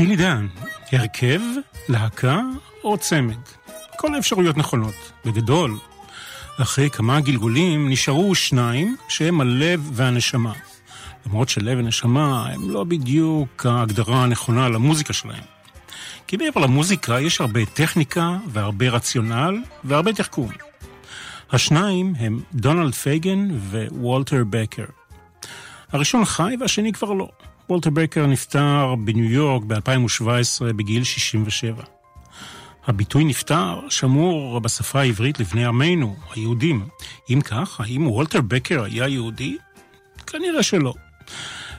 סטילי דן, הרכב, להקה או צמד. כל האפשרויות נכונות. בגדול, אחרי כמה גלגולים נשארו שניים שהם הלב והנשמה. למרות שלב ונשמה הם לא בדיוק ההגדרה הנכונה למוזיקה שלהם. כי מעבר למוזיקה יש הרבה טכניקה והרבה רציונל והרבה תחכום. השניים הם דונלד פייגן ווולטר בקר. הראשון חי והשני כבר לא. וולטר בקר נפטר בניו יורק ב-2017 בגיל 67. הביטוי נפטר שמור בשפה העברית לבני עמנו, היהודים. אם כך, האם וולטר בקר היה יהודי? כנראה שלא.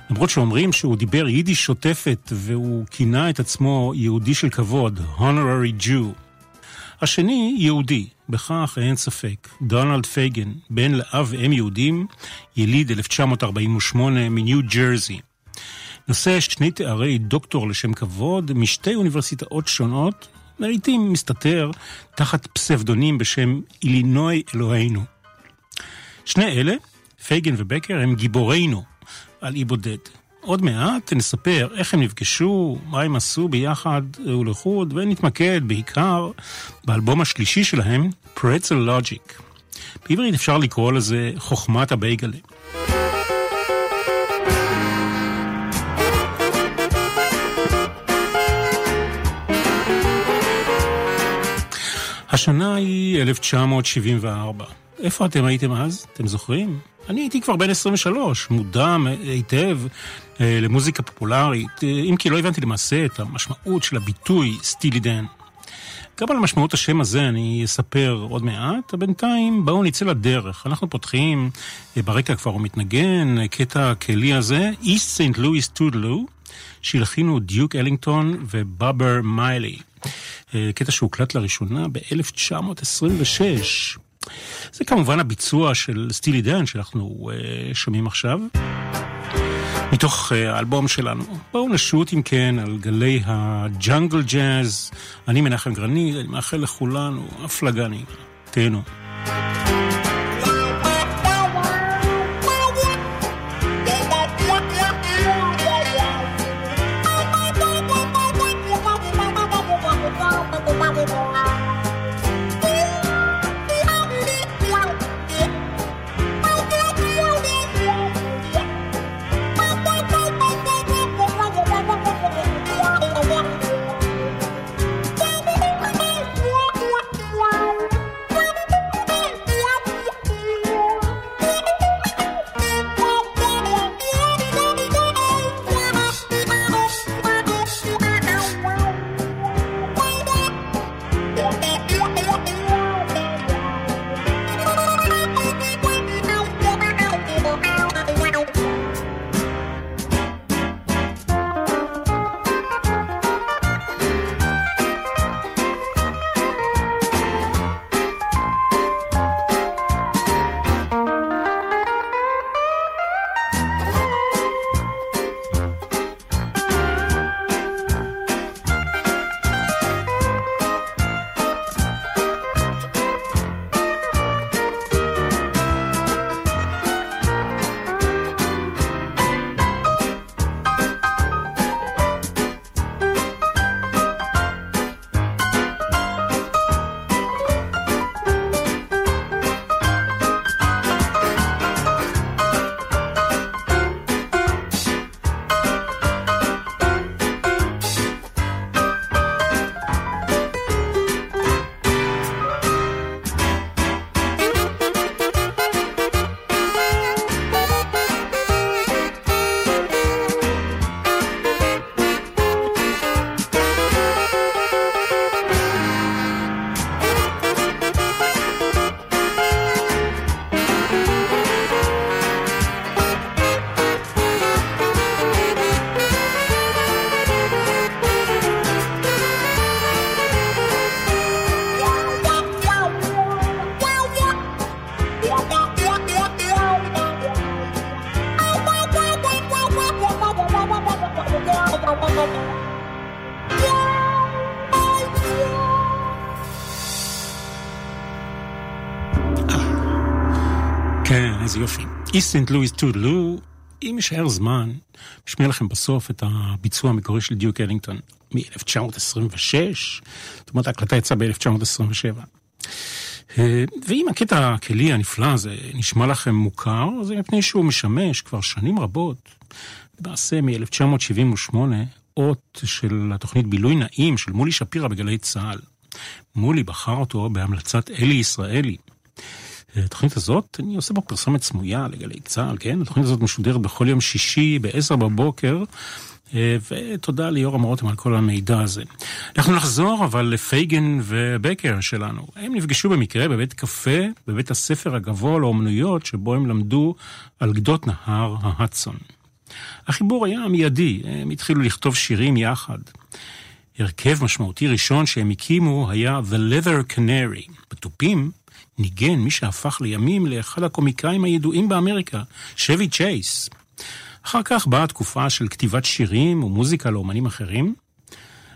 למרות שאומרים שהוא דיבר יידיש שוטפת והוא כינה את עצמו יהודי של כבוד, honorary Jew. השני יהודי, בכך אין ספק. דונלד פייגן, בן לאב ואם יהודים, יליד 1948 מניו ג'רזי. נושא שני תארי דוקטור לשם כבוד משתי אוניברסיטאות שונות, לעיתים מסתתר תחת פסבדונים בשם אילינוי אלוהינו. שני אלה, פייגן ובקר, הם גיבורינו על אי בודד. עוד מעט נספר איך הם נפגשו, מה הם עשו ביחד ולחוד, ונתמקד בעיקר באלבום השלישי שלהם, פרצל לוג'יק. בעברית אפשר לקרוא לזה חוכמת הבייגלה. השנה היא 1974. איפה אתם הייתם אז? אתם זוכרים? אני הייתי כבר בן 23, מודע היטב אה, למוזיקה פופולרית, אה, אם כי לא הבנתי למעשה את המשמעות של הביטוי סטילי דן. גם על משמעות השם הזה אני אספר עוד מעט, בינתיים בואו נצא לדרך. אנחנו פותחים, אה, ברקע כבר הוא מתנגן, קטע הכלי הזה, East St. Louis טודלו, שהלחינו דיוק אלינגטון ובאבר מיילי. קטע שהוקלט לראשונה ב-1926. זה כמובן הביצוע של סטילי דן שאנחנו uh, שומעים עכשיו. מתוך uh, האלבום שלנו. בואו נשוט אם כן על גלי הג'אנגל ג'אז. אני מנחם גרני, אני מאחל לכולנו הפלגה נעימה. תהנו. איזה יופי. איסט סנט לואיס טודלו, אם יישאר זמן, נשמיע לכם בסוף את הביצוע המקורי של דיוק אלינגטון מ-1926, זאת אומרת ההקלטה יצאה ב-1927. אה, ואם הקטע הכלי הנפלא הזה נשמע לכם מוכר, זה מפני שהוא משמש כבר שנים רבות, למעשה מ-1978, אות של התוכנית בילוי נעים של מולי שפירא בגלי צה"ל. מולי בחר אותו בהמלצת אלי ישראלי. התוכנית הזאת, אני עושה בה פרסומת סמויה לגלי צה"ל, כן? התוכנית הזאת משודרת בכל יום שישי ב-10 בבוקר, אה, ותודה ליאור אמרותם על כל המידע הזה. אנחנו נחזור אבל לפייגן ובקר שלנו. הם נפגשו במקרה בבית קפה, בבית הספר הגבוה לאומנויות, שבו הם למדו על גדות נהר ההדסון. החיבור היה מיידי, הם התחילו לכתוב שירים יחד. הרכב משמעותי ראשון שהם הקימו היה The Leather Canary. בתופים ניגן מי שהפך לימים לאחד הקומיקאים הידועים באמריקה, שבי צ'ייס. אחר כך באה תקופה של כתיבת שירים ומוזיקה לאומנים אחרים.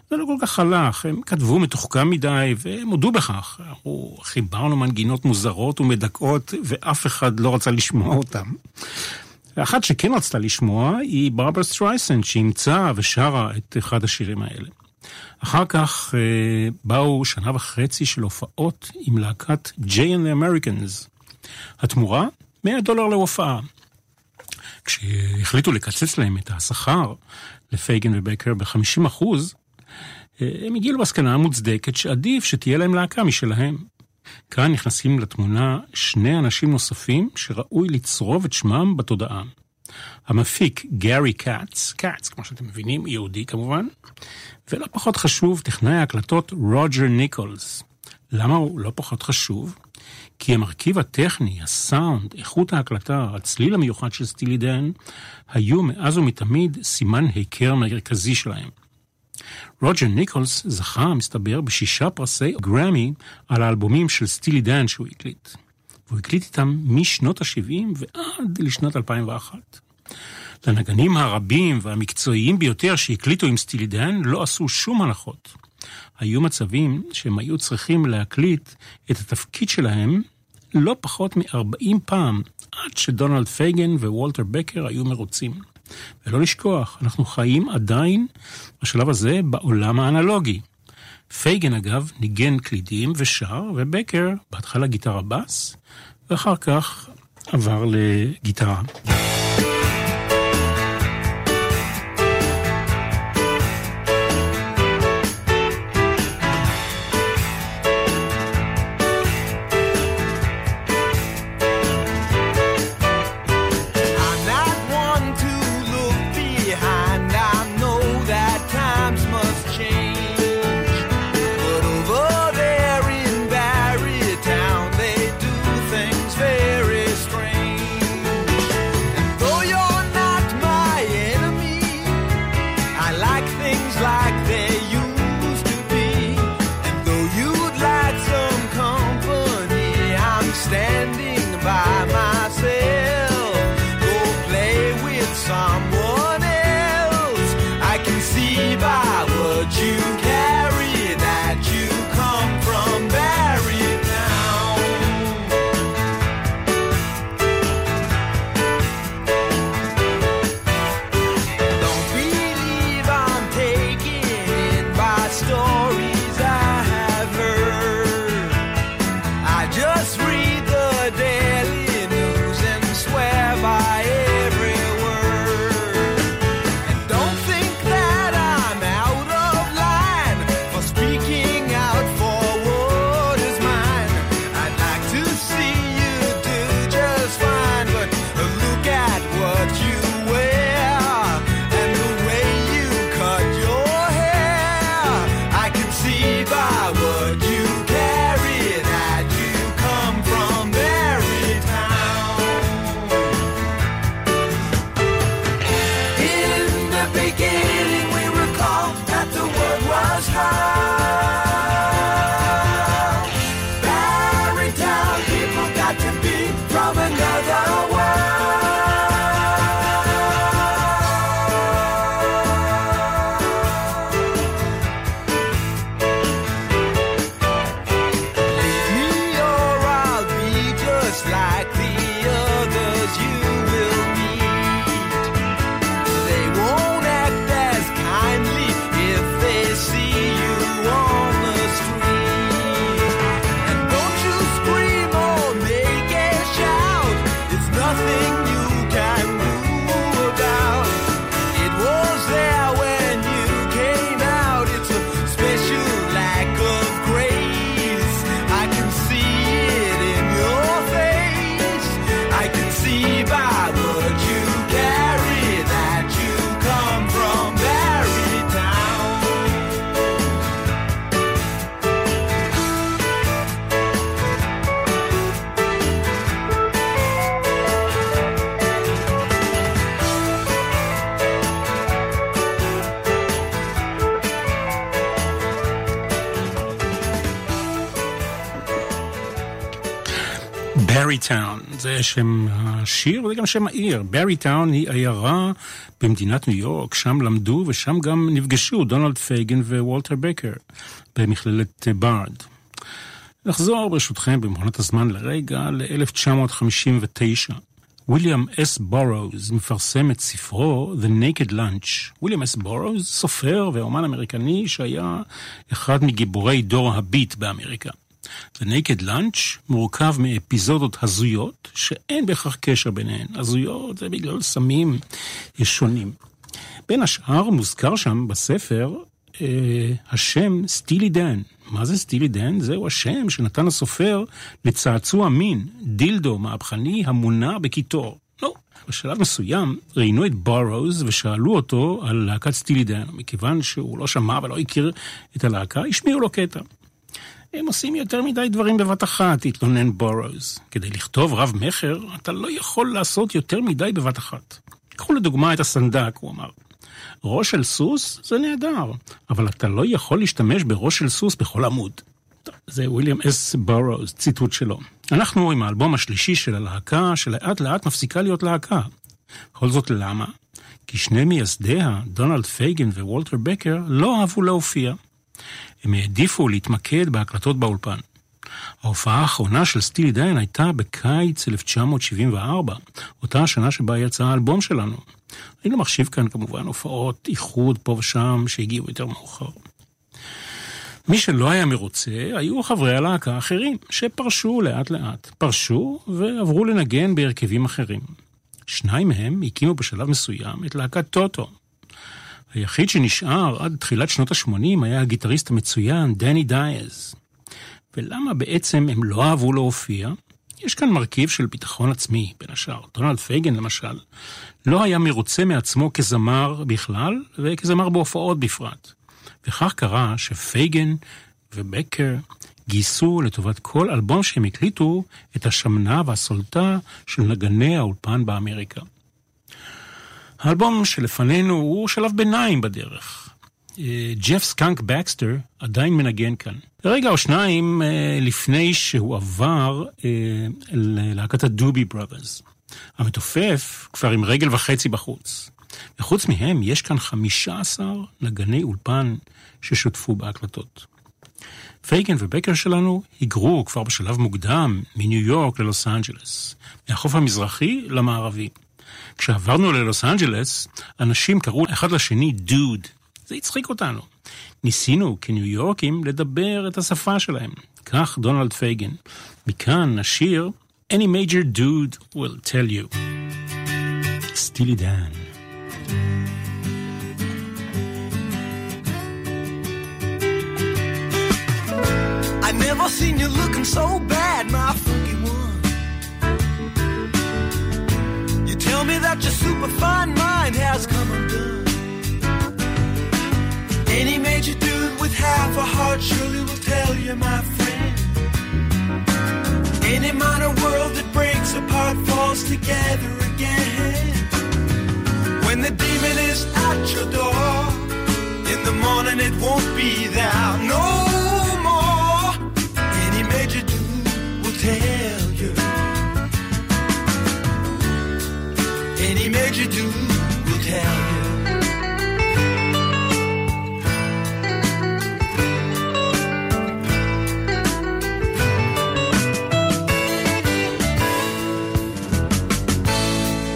זה לא כל כך הלך, הם כתבו מתוחכם מדי, והם הודו בכך. אמרו, חיברנו מנגינות מוזרות ומדכאות, ואף אחד לא רצה לשמוע אותם. ואחת שכן רצתה לשמוע היא ברבר סטרייסן, שאימצה ושרה את אחד השירים האלה. אחר כך אה, באו שנה וחצי של הופעות עם להקת J and the Americans. התמורה? 100 דולר להופעה. כשהחליטו לקצץ להם את השכר לפייגן ובקר ב-50 אחוז, אה, הם הגיעו למסקנה המוצדקת שעדיף שתהיה להם להקה משלהם. כאן נכנסים לתמונה שני אנשים נוספים שראוי לצרוב את שמם בתודעה. המפיק גארי קאץ, קאץ, כמו שאתם מבינים, יהודי כמובן, ולא פחות חשוב, טכנאי ההקלטות רוג'ר ניקולס. למה הוא לא פחות חשוב? כי המרכיב הטכני, הסאונד, איכות ההקלטה, הצליל המיוחד של סטילי דן, היו מאז ומתמיד סימן היכר מרכזי שלהם. רוג'ר ניקולס זכה, מסתבר, בשישה פרסי גרמי על האלבומים של סטילי דן שהוא הקליט. והוא הקליט איתם משנות ה-70 ועד לשנת 2001. לנגנים הרבים והמקצועיים ביותר שהקליטו עם סטילי דן לא עשו שום הנחות. היו מצבים שהם היו צריכים להקליט את התפקיד שלהם לא פחות מ-40 פעם, עד שדונלד פייגן ווולטר בקר היו מרוצים. ולא לשכוח, אנחנו חיים עדיין, בשלב הזה, בעולם האנלוגי. פייגן, אגב, ניגן קלידים ושר, ובקר, בהתחלה גיטרה בס, ואחר כך עבר לגיטרה. שם השיר וזה גם שם העיר. ברי טאון היא עיירה במדינת ניו יורק, שם למדו ושם גם נפגשו דונלד פייגן ווולטר בקר במכללת ברד. נחזור ברשותכם במכונת הזמן לרגע ל-1959. ויליאם אס בורוז מפרסם את ספרו The Naked Lunch. ויליאם אס בורוז, סופר ואומן אמריקני שהיה אחד מגיבורי דור הביט באמריקה. The Naked Lunch מורכב מאפיזודות הזויות שאין בהכרח קשר ביניהן. הזויות זה בגלל סמים שונים. בין השאר מוזכר שם בספר אה, השם סטילי דן. מה זה סטילי דן? זהו השם שנתן הסופר לצעצוע מין, דילדו מהפכני המונע בקיטור. לא. בשלב מסוים ראיינו את בורוז ושאלו אותו על להקת סטילי דן. מכיוון שהוא לא שמע ולא הכיר את הלהקה, השמיעו לו קטע. הם עושים יותר מדי דברים בבת אחת, התלונן בורוז. כדי לכתוב רב-מכר, אתה לא יכול לעשות יותר מדי בבת אחת. קחו לדוגמה את הסנדק, הוא אמר. ראש של סוס זה נהדר, אבל אתה לא יכול להשתמש בראש של סוס בכל עמוד. זה וויליאם אס בורוז, ציטוט שלו. אנחנו עם האלבום השלישי של הלהקה, שלאט לאט מפסיקה להיות להקה. בכל זאת למה? כי שני מייסדיה, דונלד פייגן ווולטר בקר, לא אהבו להופיע. הם העדיפו להתמקד בהקלטות באולפן. ההופעה האחרונה של סטילי דן הייתה בקיץ 1974, אותה השנה שבה יצא האלבום שלנו. אני לא מחשיב כאן כמובן הופעות איחוד פה ושם שהגיעו יותר מאוחר. מי שלא היה מרוצה היו חברי הלהקה האחרים, שפרשו לאט לאט. פרשו ועברו לנגן בהרכבים אחרים. שניים מהם הקימו בשלב מסוים את להקת טוטו. היחיד שנשאר עד תחילת שנות ה-80 היה הגיטריסט המצוין דני דייז. ולמה בעצם הם לא אהבו להופיע? יש כאן מרכיב של ביטחון עצמי, בין השאר. דונלד פייגן, למשל, לא היה מרוצה מעצמו כזמר בכלל, וכזמר בהופעות בפרט. וכך קרה שפייגן ובקר גייסו לטובת כל אלבום שהם הקליטו את השמנה והסולתה של נגני האולפן באמריקה. האלבום שלפנינו הוא שלב ביניים בדרך. אה, ג'ף סקאנק בקסטר עדיין מנגן כאן. רגע או שניים אה, לפני שהוא עבר אה, ללהקת הדובי בראדרס. המתופף כבר עם רגל וחצי בחוץ. וחוץ מהם יש כאן 15 נגני אולפן ששותפו בהקלטות. פייגן ובקר שלנו היגרו כבר בשלב מוקדם מניו יורק ללוס אנג'לס, מהחוף המזרחי למערבי. כשעברנו ללוס אנג'לס, אנשים קראו אחד לשני דוד. זה הצחיק אותנו. ניסינו כניו יורקים לדבר את השפה שלהם. כך דונלד פייגן. מכאן השיר Any major dude will tell you. סטילי דן. I never seen you looking so bad, my funky one. Tell me that your superfine mind has come undone. Any major dude with half a heart surely will tell you, my friend. Any minor world that breaks apart falls together again. When the demon is at your door, in the morning it won't be there no more. Any major dude will tell made you do will tell you.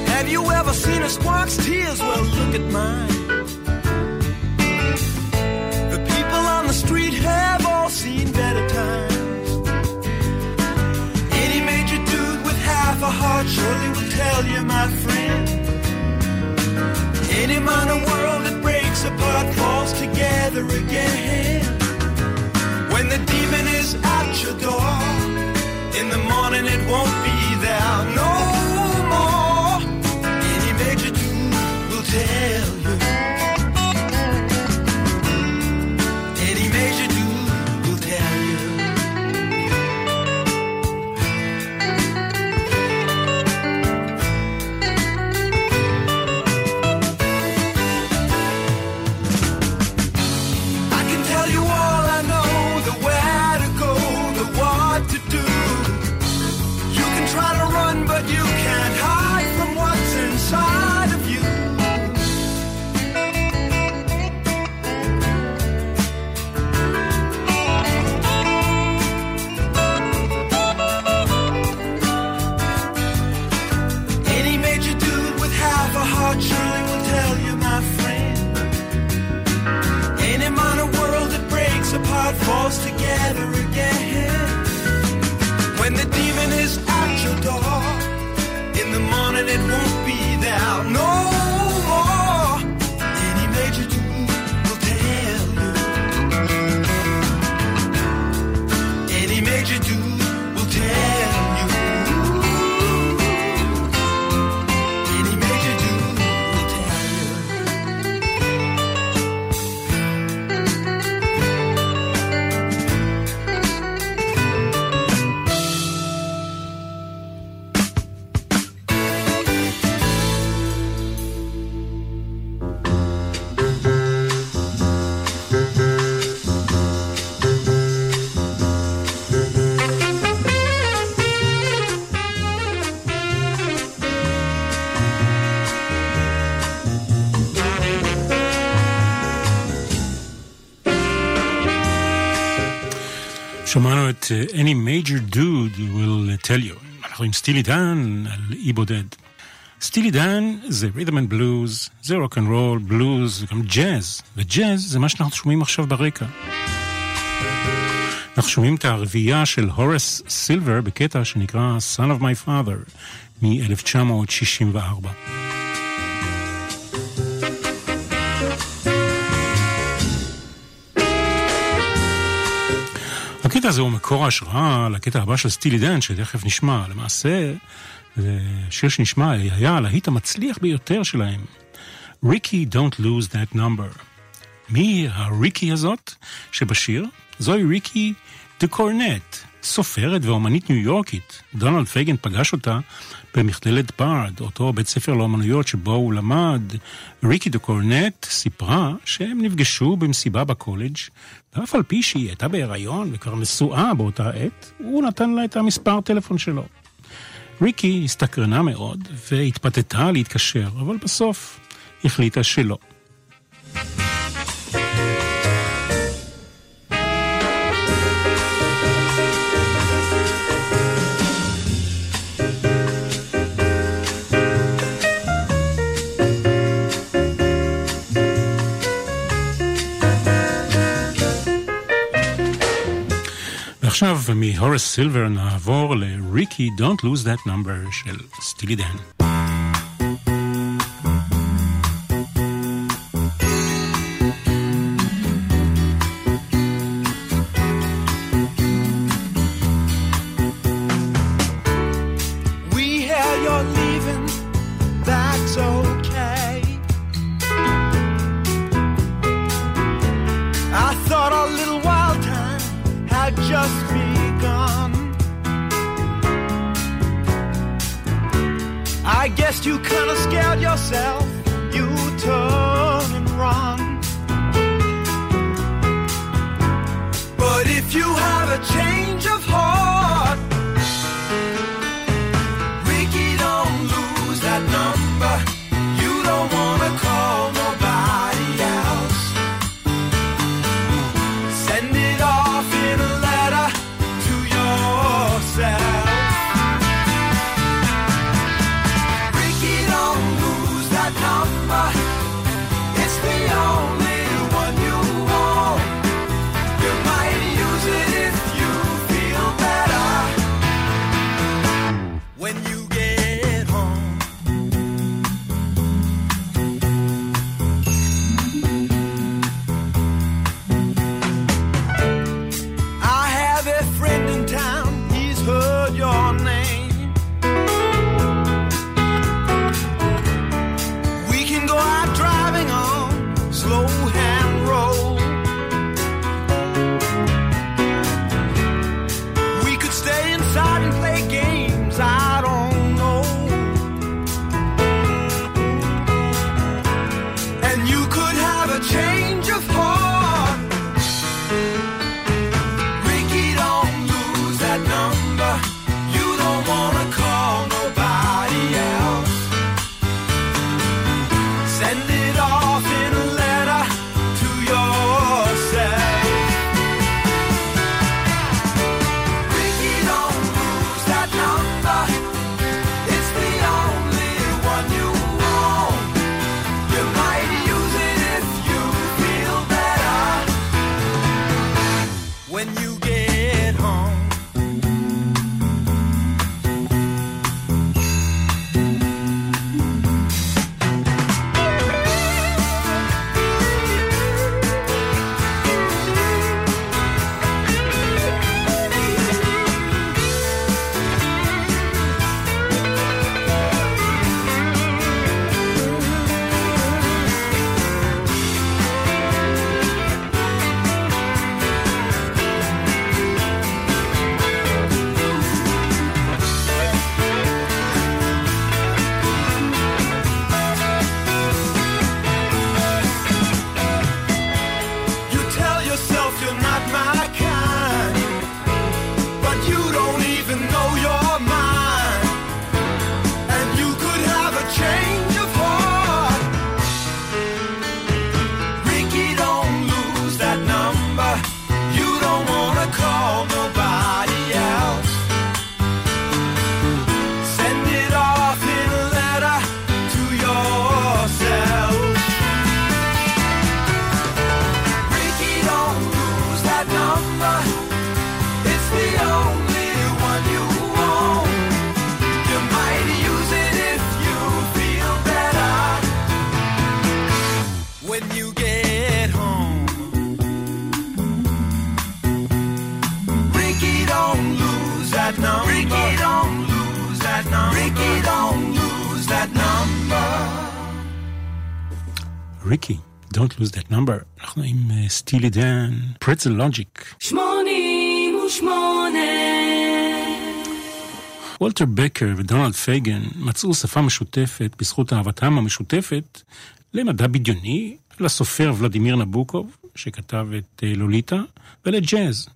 Have you ever seen a squawk's tears? Well, look at mine. Won't be Any Major Dude will tell you. אנחנו עם סטילי דן על אי בודד. סטילי דן זה rhythm and blues, זה רוק אנד רול, בלוז, וגם ג'אז. וג'אז זה מה שאנחנו שומעים עכשיו ברקע. אנחנו שומעים את הרביעייה של הורס סילבר בקטע שנקרא Song for My Father מ-1964. הקטע הזה הוא מקור ההשראה לקטע הבא של סטילי דן, שתכף נשמע. למעשה, זה שיר שנשמע היה הלהיט המצליח ביותר שלהם. Rikki Don't Lose That Number. מי הריקי הזאת שבשיר? זוהי ריקי דה קורנט, סופרת ואומנית ניו יורקית. דונלד פייגן פגש אותה במכללת בארד, אותו בית ספר לאומנויות שבו הוא למד. ריקי דה קורנט סיפרה שהם נפגשו במסיבה בקולג' ואף על פי שהיא הייתה בהיריון וכבר נשואה באותה עת, הוא נתן לה את המספר טלפון שלו. ריקי הסתקרנה מאוד והתפתתה להתקשר, אבל בסוף החליטה שלא. ועכשיו מהורס סילבר נעבור לריקי Don't Lose That Number של סטילי דן. אנחנו עם סטילי דן, Pretzel Logic. שמונים ושמונה וולטר בקר ודונלד פייגן מצאו שפה משותפת בזכות אהבתם המשותפת למדע בדיוני, לסופר ולדימיר נבוקוב, שכתב את אה, לוליטה, ולג'אז.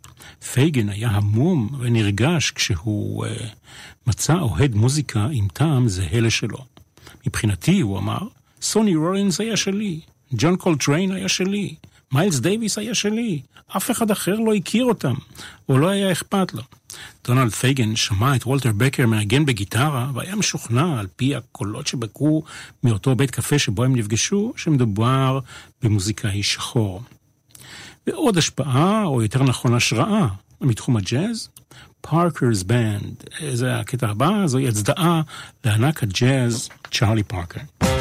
פייגן היה המום ונרגש כשהוא אה, מצא אוהד מוזיקה עם טעם זהה לשלו. מבחינתי, הוא אמר, סוני רולינס היה שלי, ג'ון קולטריין היה שלי, מיילס דייוויס היה שלי, אף אחד אחר לא הכיר אותם, או לא היה אכפת לו. דונלד פייגן שמע את וולטר בקר מנגן בגיטרה, והיה משוכנע, על פי הקולות שבקעו מאותו בית קפה שבו הם נפגשו, שמדובר במוזיקאי שחור. ועוד השפעה, או יותר נכון השראה, מתחום הג'אז, Parker's Band. זה הקטע הבא, זוהי הצדעה לענק הג'אז צ'ארלי פארקר.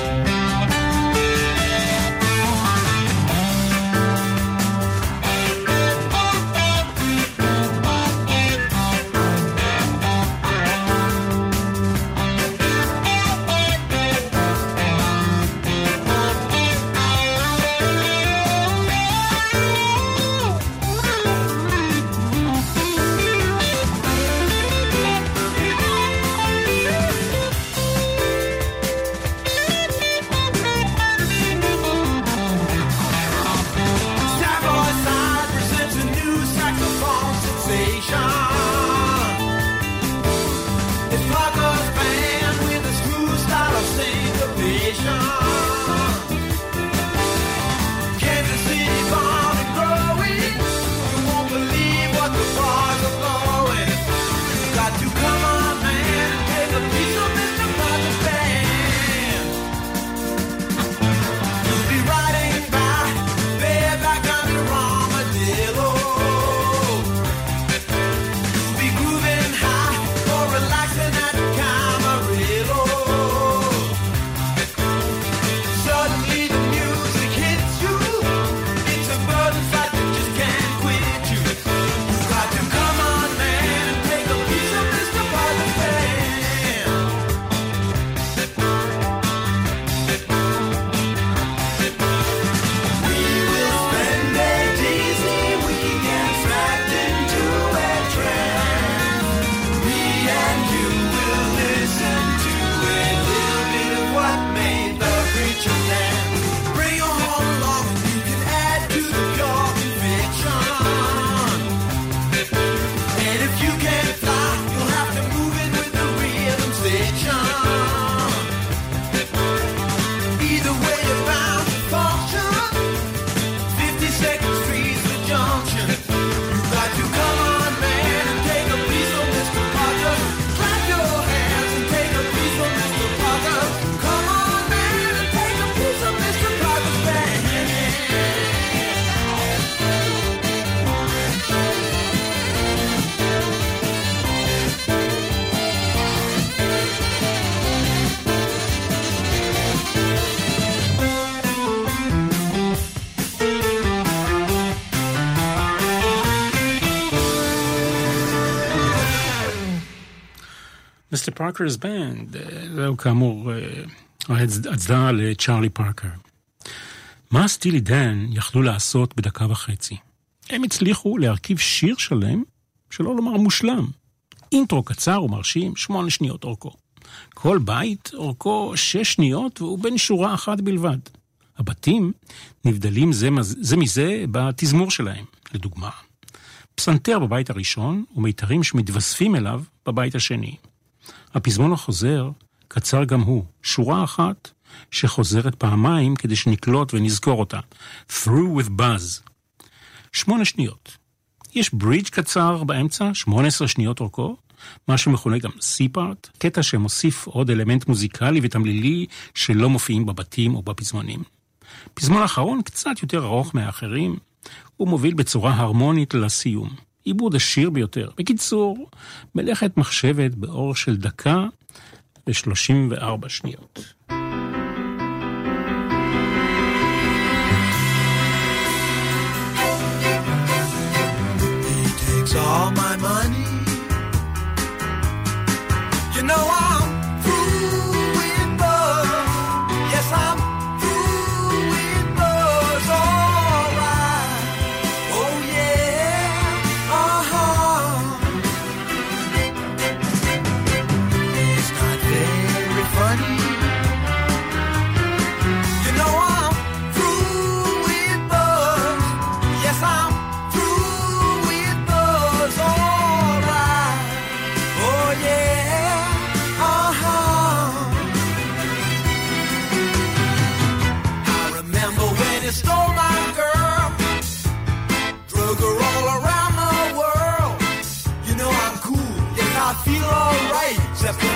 פארקר's בנד, זהו כאמור הצדעה לצ'ארלי פארקר. מה סטילי דן יכלו לעשות בדקה וחצי? הם הצליחו להרכיב שיר שלם, שלא לומר מושלם. אינטרו קצר ומרשים, שמונה שניות אורכו. כל בית אורכו שש שניות והוא בן שורה אחת בלבד. הבתים נבדלים זה, זה מזה בתזמור שלהם, לדוגמה. פסנתר בבית הראשון ומיתרים שמתווספים אליו בבית השני. הפזמון החוזר קצר גם הוא, שורה אחת שחוזרת פעמיים כדי שנקלוט ונזכור אותה. Through with Buzz. שמונה שניות. יש ברידג' קצר באמצע, 18 שניות אורכו, מה שמכונה גם C-Part, קטע שמוסיף עוד אלמנט מוזיקלי ותמלילי שלא מופיעים בבתים או בפזמונים. פזמון אחרון קצת יותר ארוך מהאחרים, הוא מוביל בצורה הרמונית לסיום. עיבוד עשיר ביותר. בקיצור, מלאכת מחשבת באור של דקה ו-34 שניות. all my money left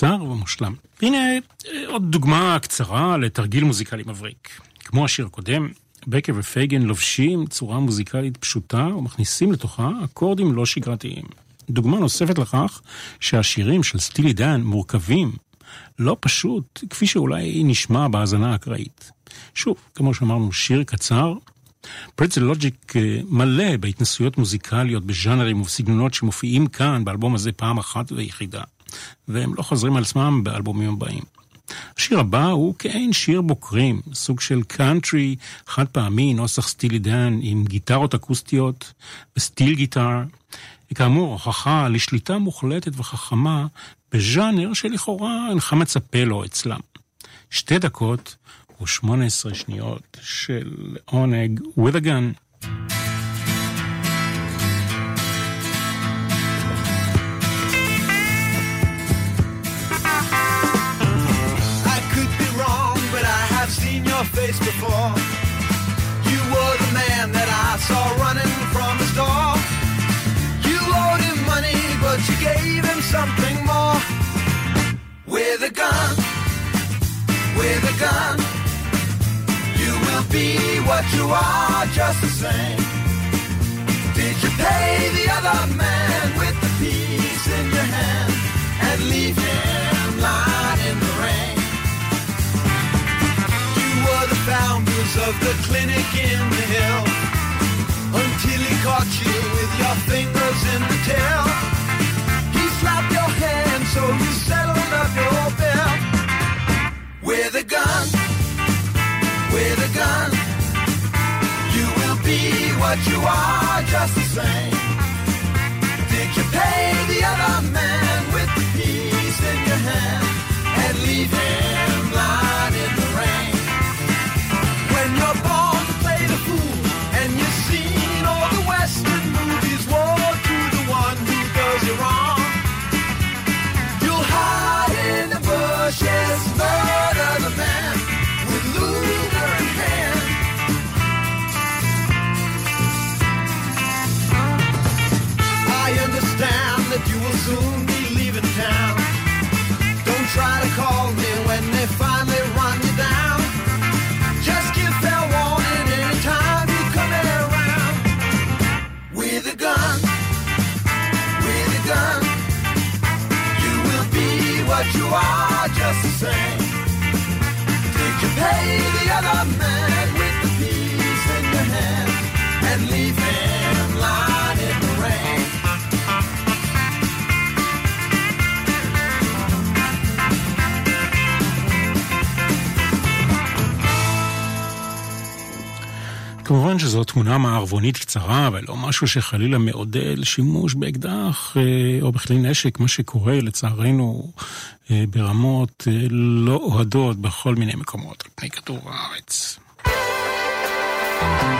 קצר ומושלם. הנה עוד דוגמה קצרה לתרגיל מוזיקלי מבריק. כמו השיר הקודם, בקר ופייגן לובשים צורה מוזיקלית פשוטה ומכניסים לתוכה אקורדים לא שגרתיים. דוגמה נוספת לכך שהשירים של סטילי דן מורכבים, לא פשוט, כפי שאולי נשמע בהאזנה האקראית. שוב, כמו שאמרנו, שיר קצר, פרצל לוג'יק אה, מלא בהתנסויות מוזיקליות בז'אנרים ובסגנונות שמופיעים כאן באלבום הזה פעם אחת ויחידה, והם לא חוזרים על עצמם באלבומים הבאים. השיר הבא הוא כעין שיר בוקרים, סוג של קאנטרי חד פעמי, נוסח סטילי דן עם גיטרות אקוסטיות וסטיל גיטר. וכאמור, הוכחה לשליטה מוחלטת וחכמה בז'אנר שלכאורה אינך מצפה לו אצלם. שתי דקות ו-18 שניות של עונג with a gun. Face before. You were the man that I saw running from the store. You owed him money, but you gave him something more. With a gun, with a gun, you will be what you are just the same. Did you pay the other man with the piece in your hand and leave him lying in the founders of the clinic in the hill until he caught you with your fingers in the tail. He slapped your hand so you settled up your bill with a gun, with a gun. You will be what you are, just the same. Did you pay the other man with the piece in your hand and leave him bushes, murder the man the same. Did you pay the other man with the piece in your hand and leave him lying כמובן שזו תמונה מערבונית קצרה, ולא משהו שחלילה מעודד שימוש באקדח אה, או בכלי נשק, מה שקורה לצערנו אה, ברמות אה, לא אוהדות בכל מיני מקומות על פני כדור הארץ. It's a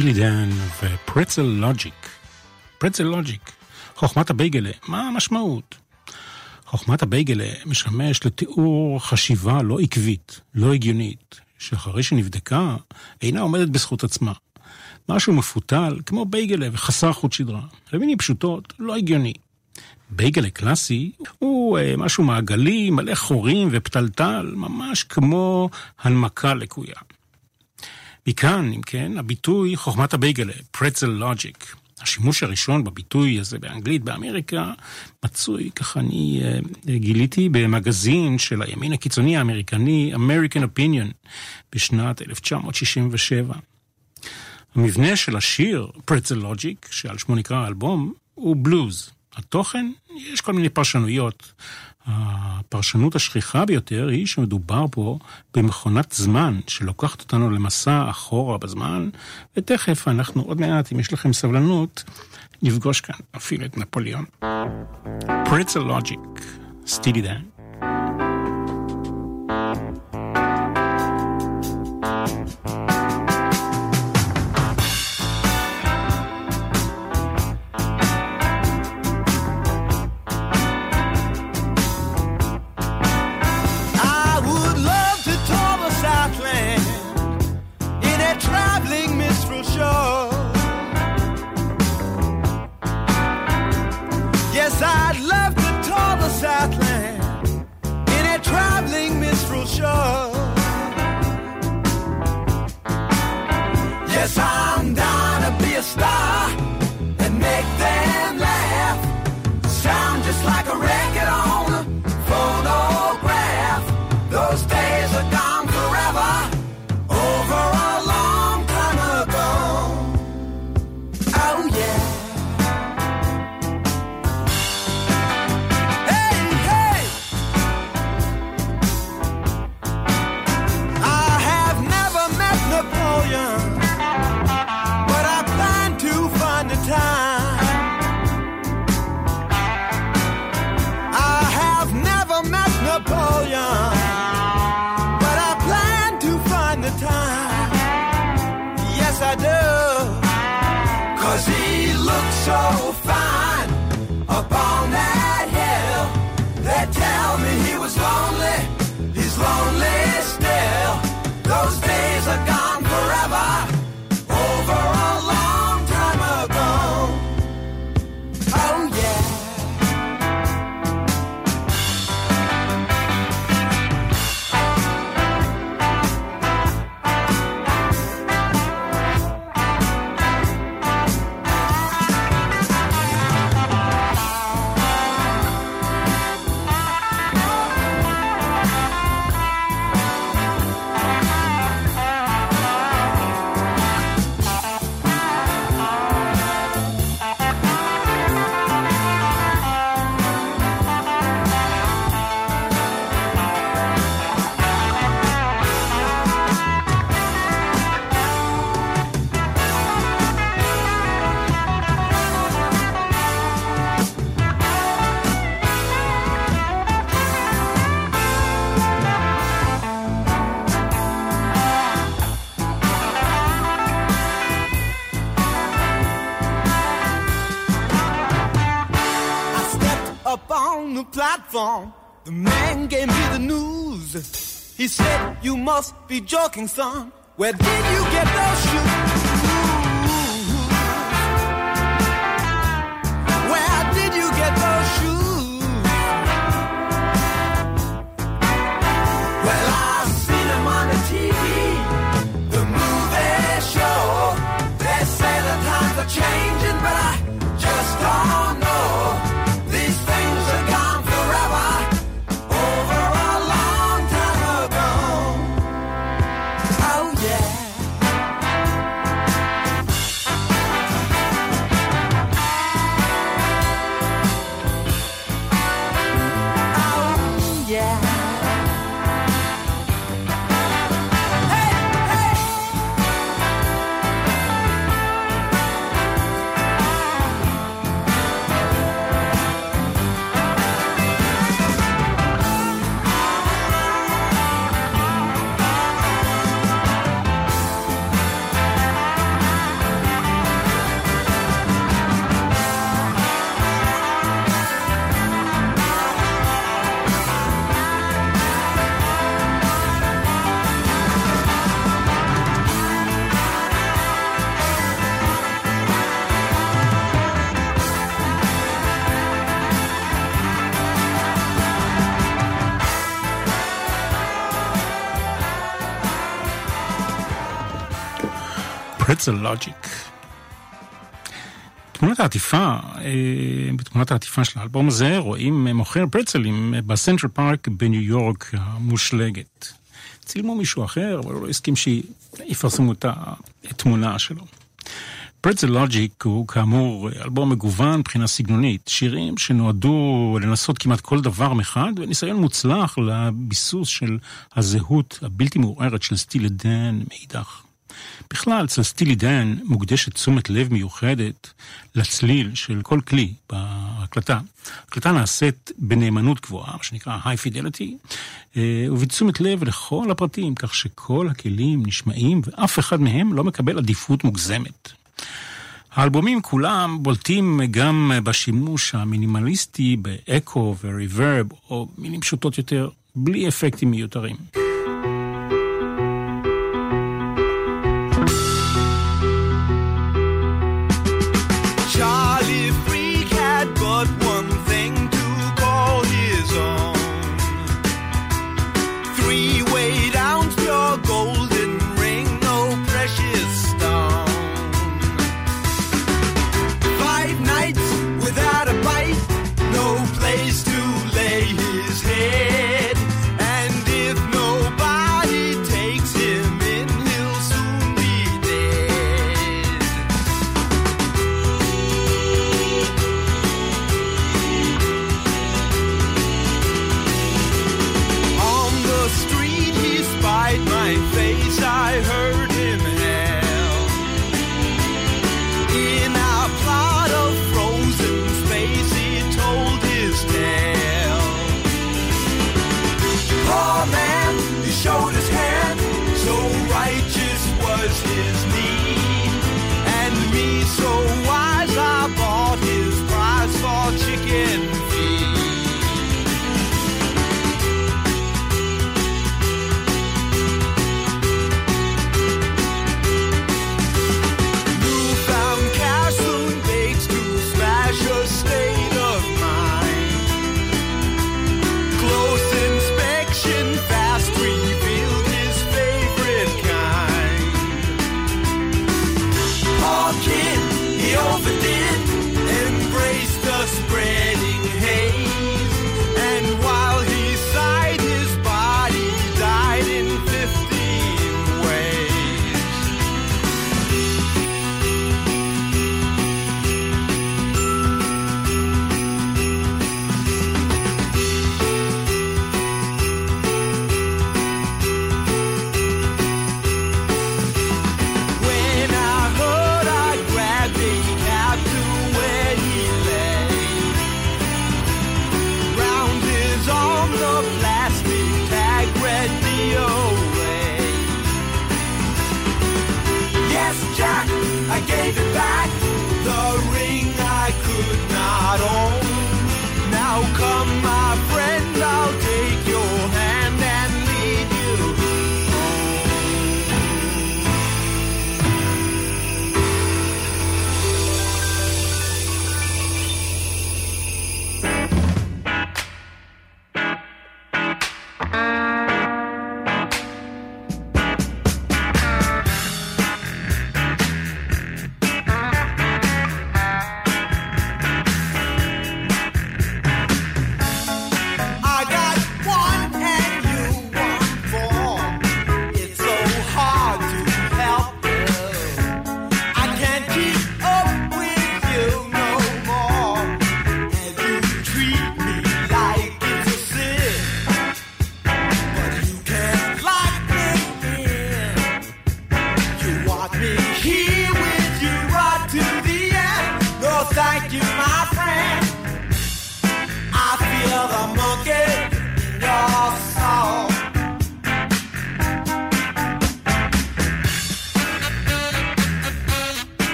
סטילי דן ופרצל לוג'יק. פרצל לוג'יק, חוכמת הבייגלה, מה המשמעות? חוכמת הבייגלה משמש לתיאור חשיבה לא עקבית, לא הגיונית, שאחרי שנבדקה, אינה עומדת בזכות עצמה. משהו מפותל, כמו בייגלה וחסר חוט שדרה. במילים פשוטות, לא הגיוני. בייגלה קלאסי הוא אה, משהו מעגלי, מלא חורים ופתלתל, ממש כמו הנמקה לקויה. מכאן, אם כן, הביטוי חוכמת הבייגלה, פרצל לוג'יק. השימוש הראשון בביטוי הזה באנגלית באמריקה מצוי, ככה אני אה, גיליתי, במגזין של הימין הקיצוני האמריקני, American Opinion, בשנת 1967. המבנה של השיר, פרצל לוג'יק, שעל שמו נקרא האלבום, הוא בלוז. התוכן, יש כל מיני פרשנויות. הפרשנות השכיחה ביותר היא שמדובר פה במכונת זמן שלוקחת אותנו למסע אחורה בזמן, ותכף אנחנו עוד מעט, אם יש לכם סבלנות, נפגוש כאן אפילו את נפוליאון. פרצל לוג'יק, סטילי דן. Man gave me the news. He said, You must be joking, son. Where did you get those shoes? פרצל לוג'יק. תמונת העטיפה, אה, בתמונת העטיפה של האלבום הזה רואים מוכר פרצלים בסנטרל פארק בניו יורק המושלגת. צילמו מישהו אחר, אבל הוא לא הסכים שיפרסמו את התמונה שלו. פרצל לוג'יק הוא כאמור אלבום מגוון מבחינה סגנונית, שירים שנועדו לנסות כמעט כל דבר מחד, וניסיון מוצלח לביסוס של הזהות הבלתי מעורערת של סטילי דן מאידך. בכלל, אצל דן מוקדשת תשומת לב מיוחדת לצליל של כל כלי בהקלטה. ההקלטה נעשית בנאמנות גבוהה, מה שנקרא high fidelity, אה, ובתשומת לב לכל הפרטים, כך שכל הכלים נשמעים ואף אחד מהם לא מקבל עדיפות מוגזמת. האלבומים כולם בולטים גם בשימוש המינימליסטי באקו וריברב, או מילים פשוטות יותר, בלי אפקטים מיותרים.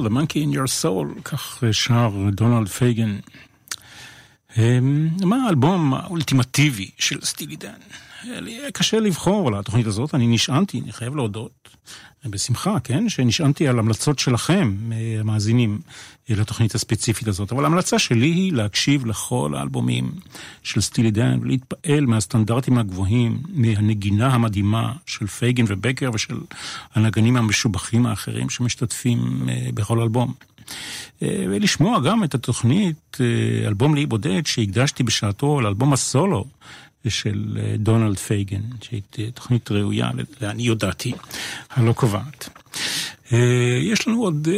Feel the monkey in your soul, כך שר דונלד פייגן. מה האלבום האולטימטיבי של סטילי דן? קשה לבחור לתוכנית הזאת, אני נשענתי, אני חייב להודות, בשמחה, כן? שנשענתי על המלצות שלכם, המאזינים, לתוכנית הספציפית הזאת. אבל ההמלצה שלי היא להקשיב לכל האלבומים של סטילי דן ולהתפעל מהסטנדרטים הגבוהים, מהנגינה המדהימה של פייגן ובקר ושל הנגנים המשובחים האחרים שמשתתפים בכל אלבום. ולשמוע גם את התוכנית, אלבום לאי בודד, שהקדשתי בשעתו לאלבום הסולו של דונלד פייגן, שהיא תוכנית ראויה, לעניות דעתי, הלא קובעת. יש לנו עוד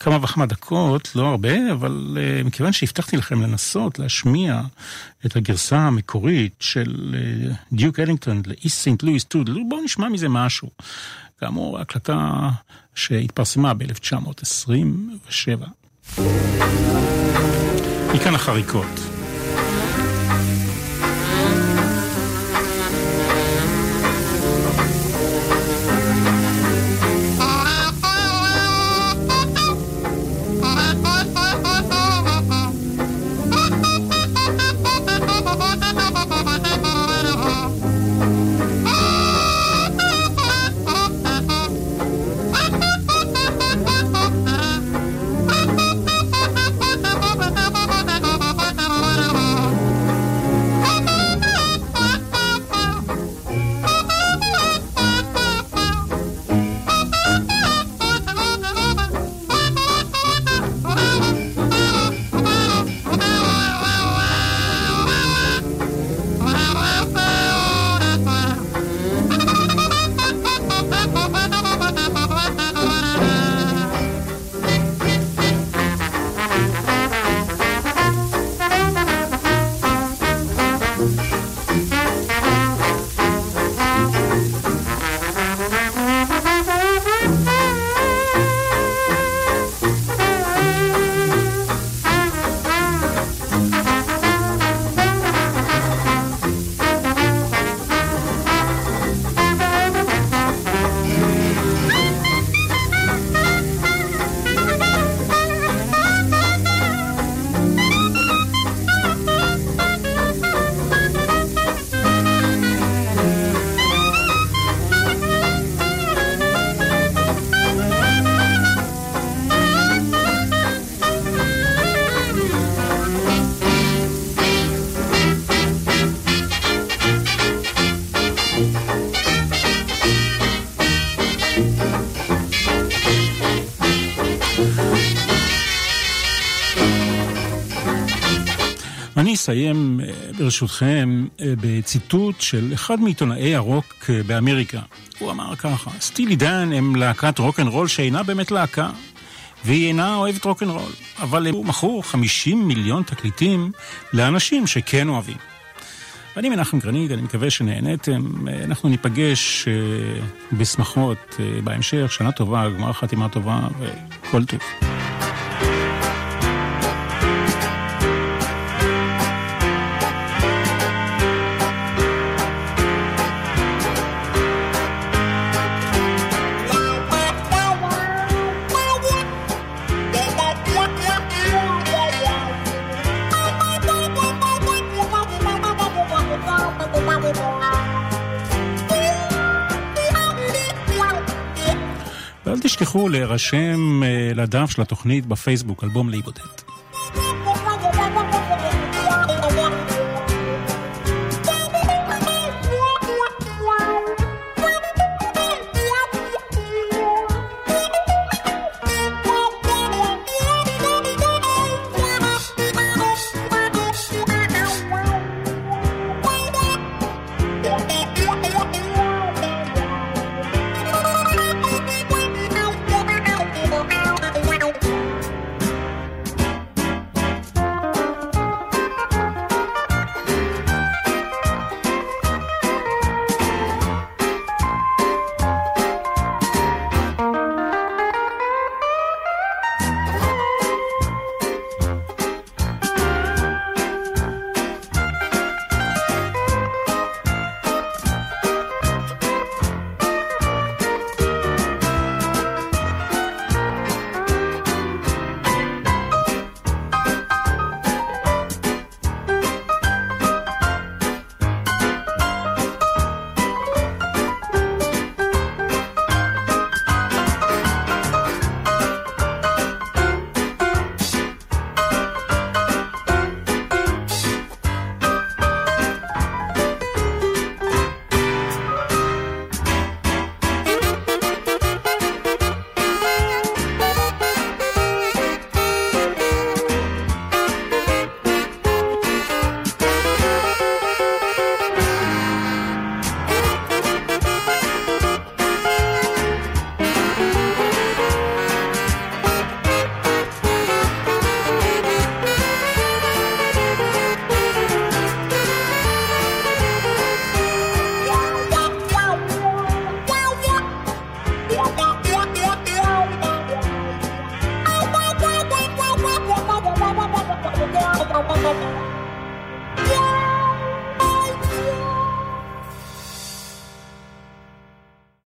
כמה וכמה דקות, לא הרבה, אבל מכיוון שהבטחתי לכם לנסות להשמיע את הגרסה המקורית של דיוק אלינגטון לאיסט סינט לואיס טודל, בואו נשמע מזה משהו. כאמור, הקלטה שהתפרסמה ב-1927. מכאן החריקות. אסיים ברשותכם בציטוט של אחד מעיתונאי הרוק באמריקה. הוא אמר ככה, סטילי דן הם להקת רוקנרול שאינה באמת להקה, והיא אינה אוהבת רוקנרול, אבל הם מכרו 50 מיליון תקליטים לאנשים שכן אוהבים. ואני מנחם גרנית, אני מקווה שנהניתם. אנחנו ניפגש בשמחות בהמשך, שנה טובה, גמר חתימה טובה וכל טוב. תשכחו להירשם לדף של התוכנית בפייסבוק, אלבום לאי